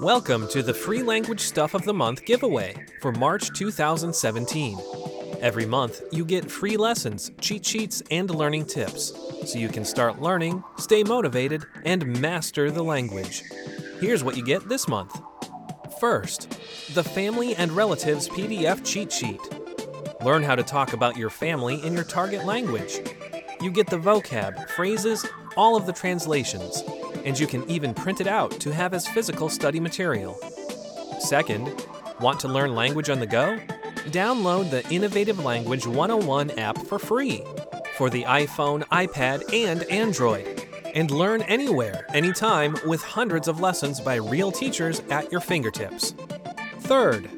Welcome to the Free Language Stuff of the Month giveaway for March 2017. Every month, you get free lessons, cheat sheets, and learning tips so you can start learning, stay motivated, and master the language. Here's what you get this month. First, the Family and Relatives PDF cheat sheet. Learn how to talk about your family in your target language. You get the vocab, phrases, all of the translations, and you can even print it out to have as physical study material. Second, want to learn language on the go? Download the Innovative Language 101 app for free for the iPhone, iPad, and Android. And learn anywhere, anytime, with hundreds of lessons by real teachers at your fingertips. Third,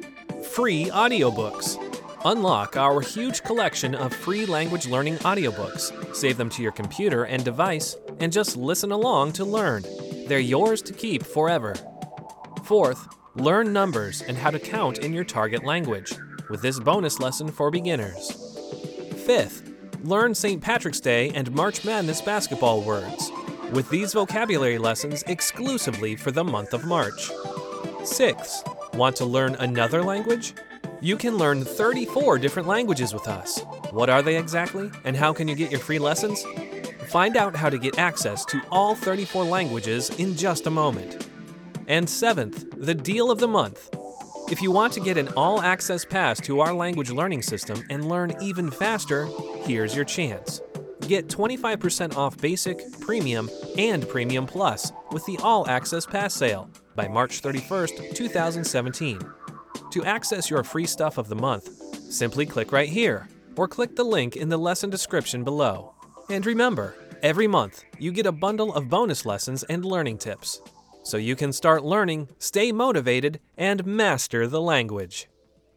free audiobooks. Unlock our huge collection of free language learning audiobooks. Save them to your computer and device and just listen along to learn. They're yours to keep forever. Fourth, learn numbers and how to count in your target language with this bonus lesson for beginners. Fifth, learn St. Patrick's Day and March Madness basketball words with these vocabulary lessons exclusively for the month of March. Sixth, want to learn another language? You can learn 34 different languages with us. What are they exactly, and how can you get your free lessons? Find out how to get access to all 34 languages in just a moment. And seventh, the deal of the month. If you want to get an all access pass to our language learning system and learn even faster, here's your chance. Get 25% off Basic, Premium, and Premium Plus with the All Access Pass sale by March 31st, 2017. To access your free stuff of the month, simply click right here or click the link in the lesson description below. And remember, every month you get a bundle of bonus lessons and learning tips so you can start learning, stay motivated, and master the language.